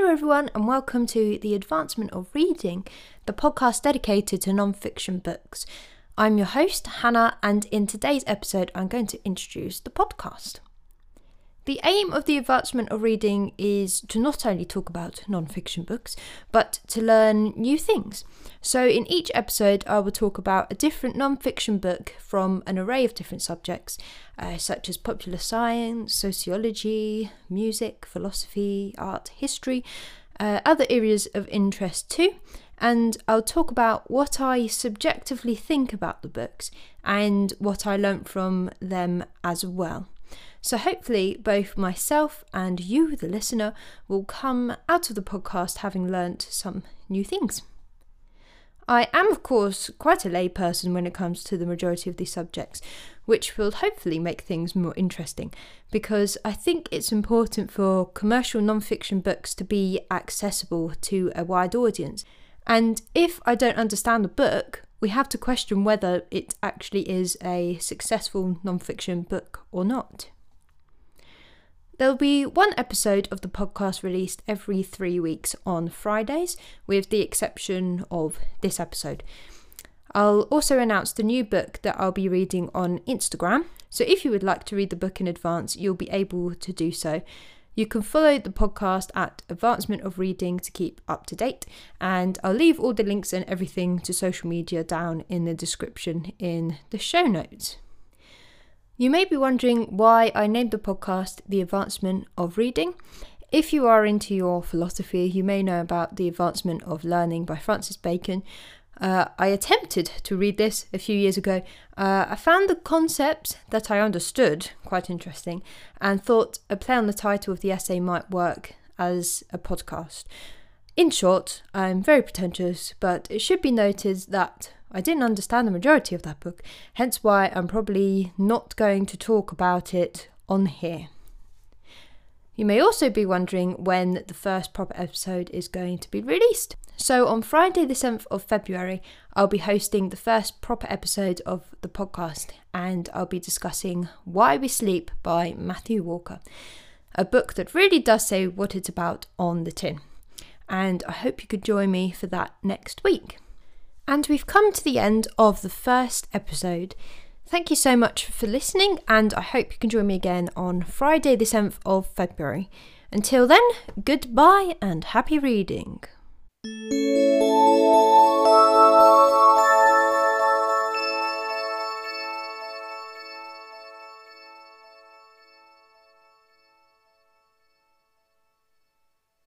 everyone, and welcome to the Advancement of Reading, the podcast dedicated to non-fiction books. I'm your host, Hannah, and in today's episode, I'm going to introduce the podcast. The aim of the advancement of reading is to not only talk about non fiction books, but to learn new things. So, in each episode, I will talk about a different non fiction book from an array of different subjects, uh, such as popular science, sociology, music, philosophy, art, history, uh, other areas of interest too. And I'll talk about what I subjectively think about the books and what I learnt from them as well. So, hopefully, both myself and you, the listener, will come out of the podcast having learnt some new things. I am, of course, quite a layperson when it comes to the majority of these subjects, which will hopefully make things more interesting because I think it's important for commercial non-fiction books to be accessible to a wide audience. And if I don't understand the book, we have to question whether it actually is a successful non-fiction book or not. There'll be one episode of the podcast released every three weeks on Fridays, with the exception of this episode. I'll also announce the new book that I'll be reading on Instagram. So if you would like to read the book in advance, you'll be able to do so. You can follow the podcast at Advancement of Reading to keep up to date, and I'll leave all the links and everything to social media down in the description in the show notes. You may be wondering why I named the podcast The Advancement of Reading. If you are into your philosophy, you may know about The Advancement of Learning by Francis Bacon. Uh, I attempted to read this a few years ago. Uh, I found the concepts that I understood quite interesting and thought a play on the title of the essay might work as a podcast. In short, I'm very pretentious, but it should be noted that I didn't understand the majority of that book, hence why I'm probably not going to talk about it on here. You may also be wondering when the first proper episode is going to be released. So, on Friday, the 7th of February, I'll be hosting the first proper episode of the podcast and I'll be discussing Why We Sleep by Matthew Walker, a book that really does say what it's about on the tin. And I hope you could join me for that next week. And we've come to the end of the first episode. Thank you so much for listening, and I hope you can join me again on Friday, the 7th of February. Until then, goodbye and happy reading.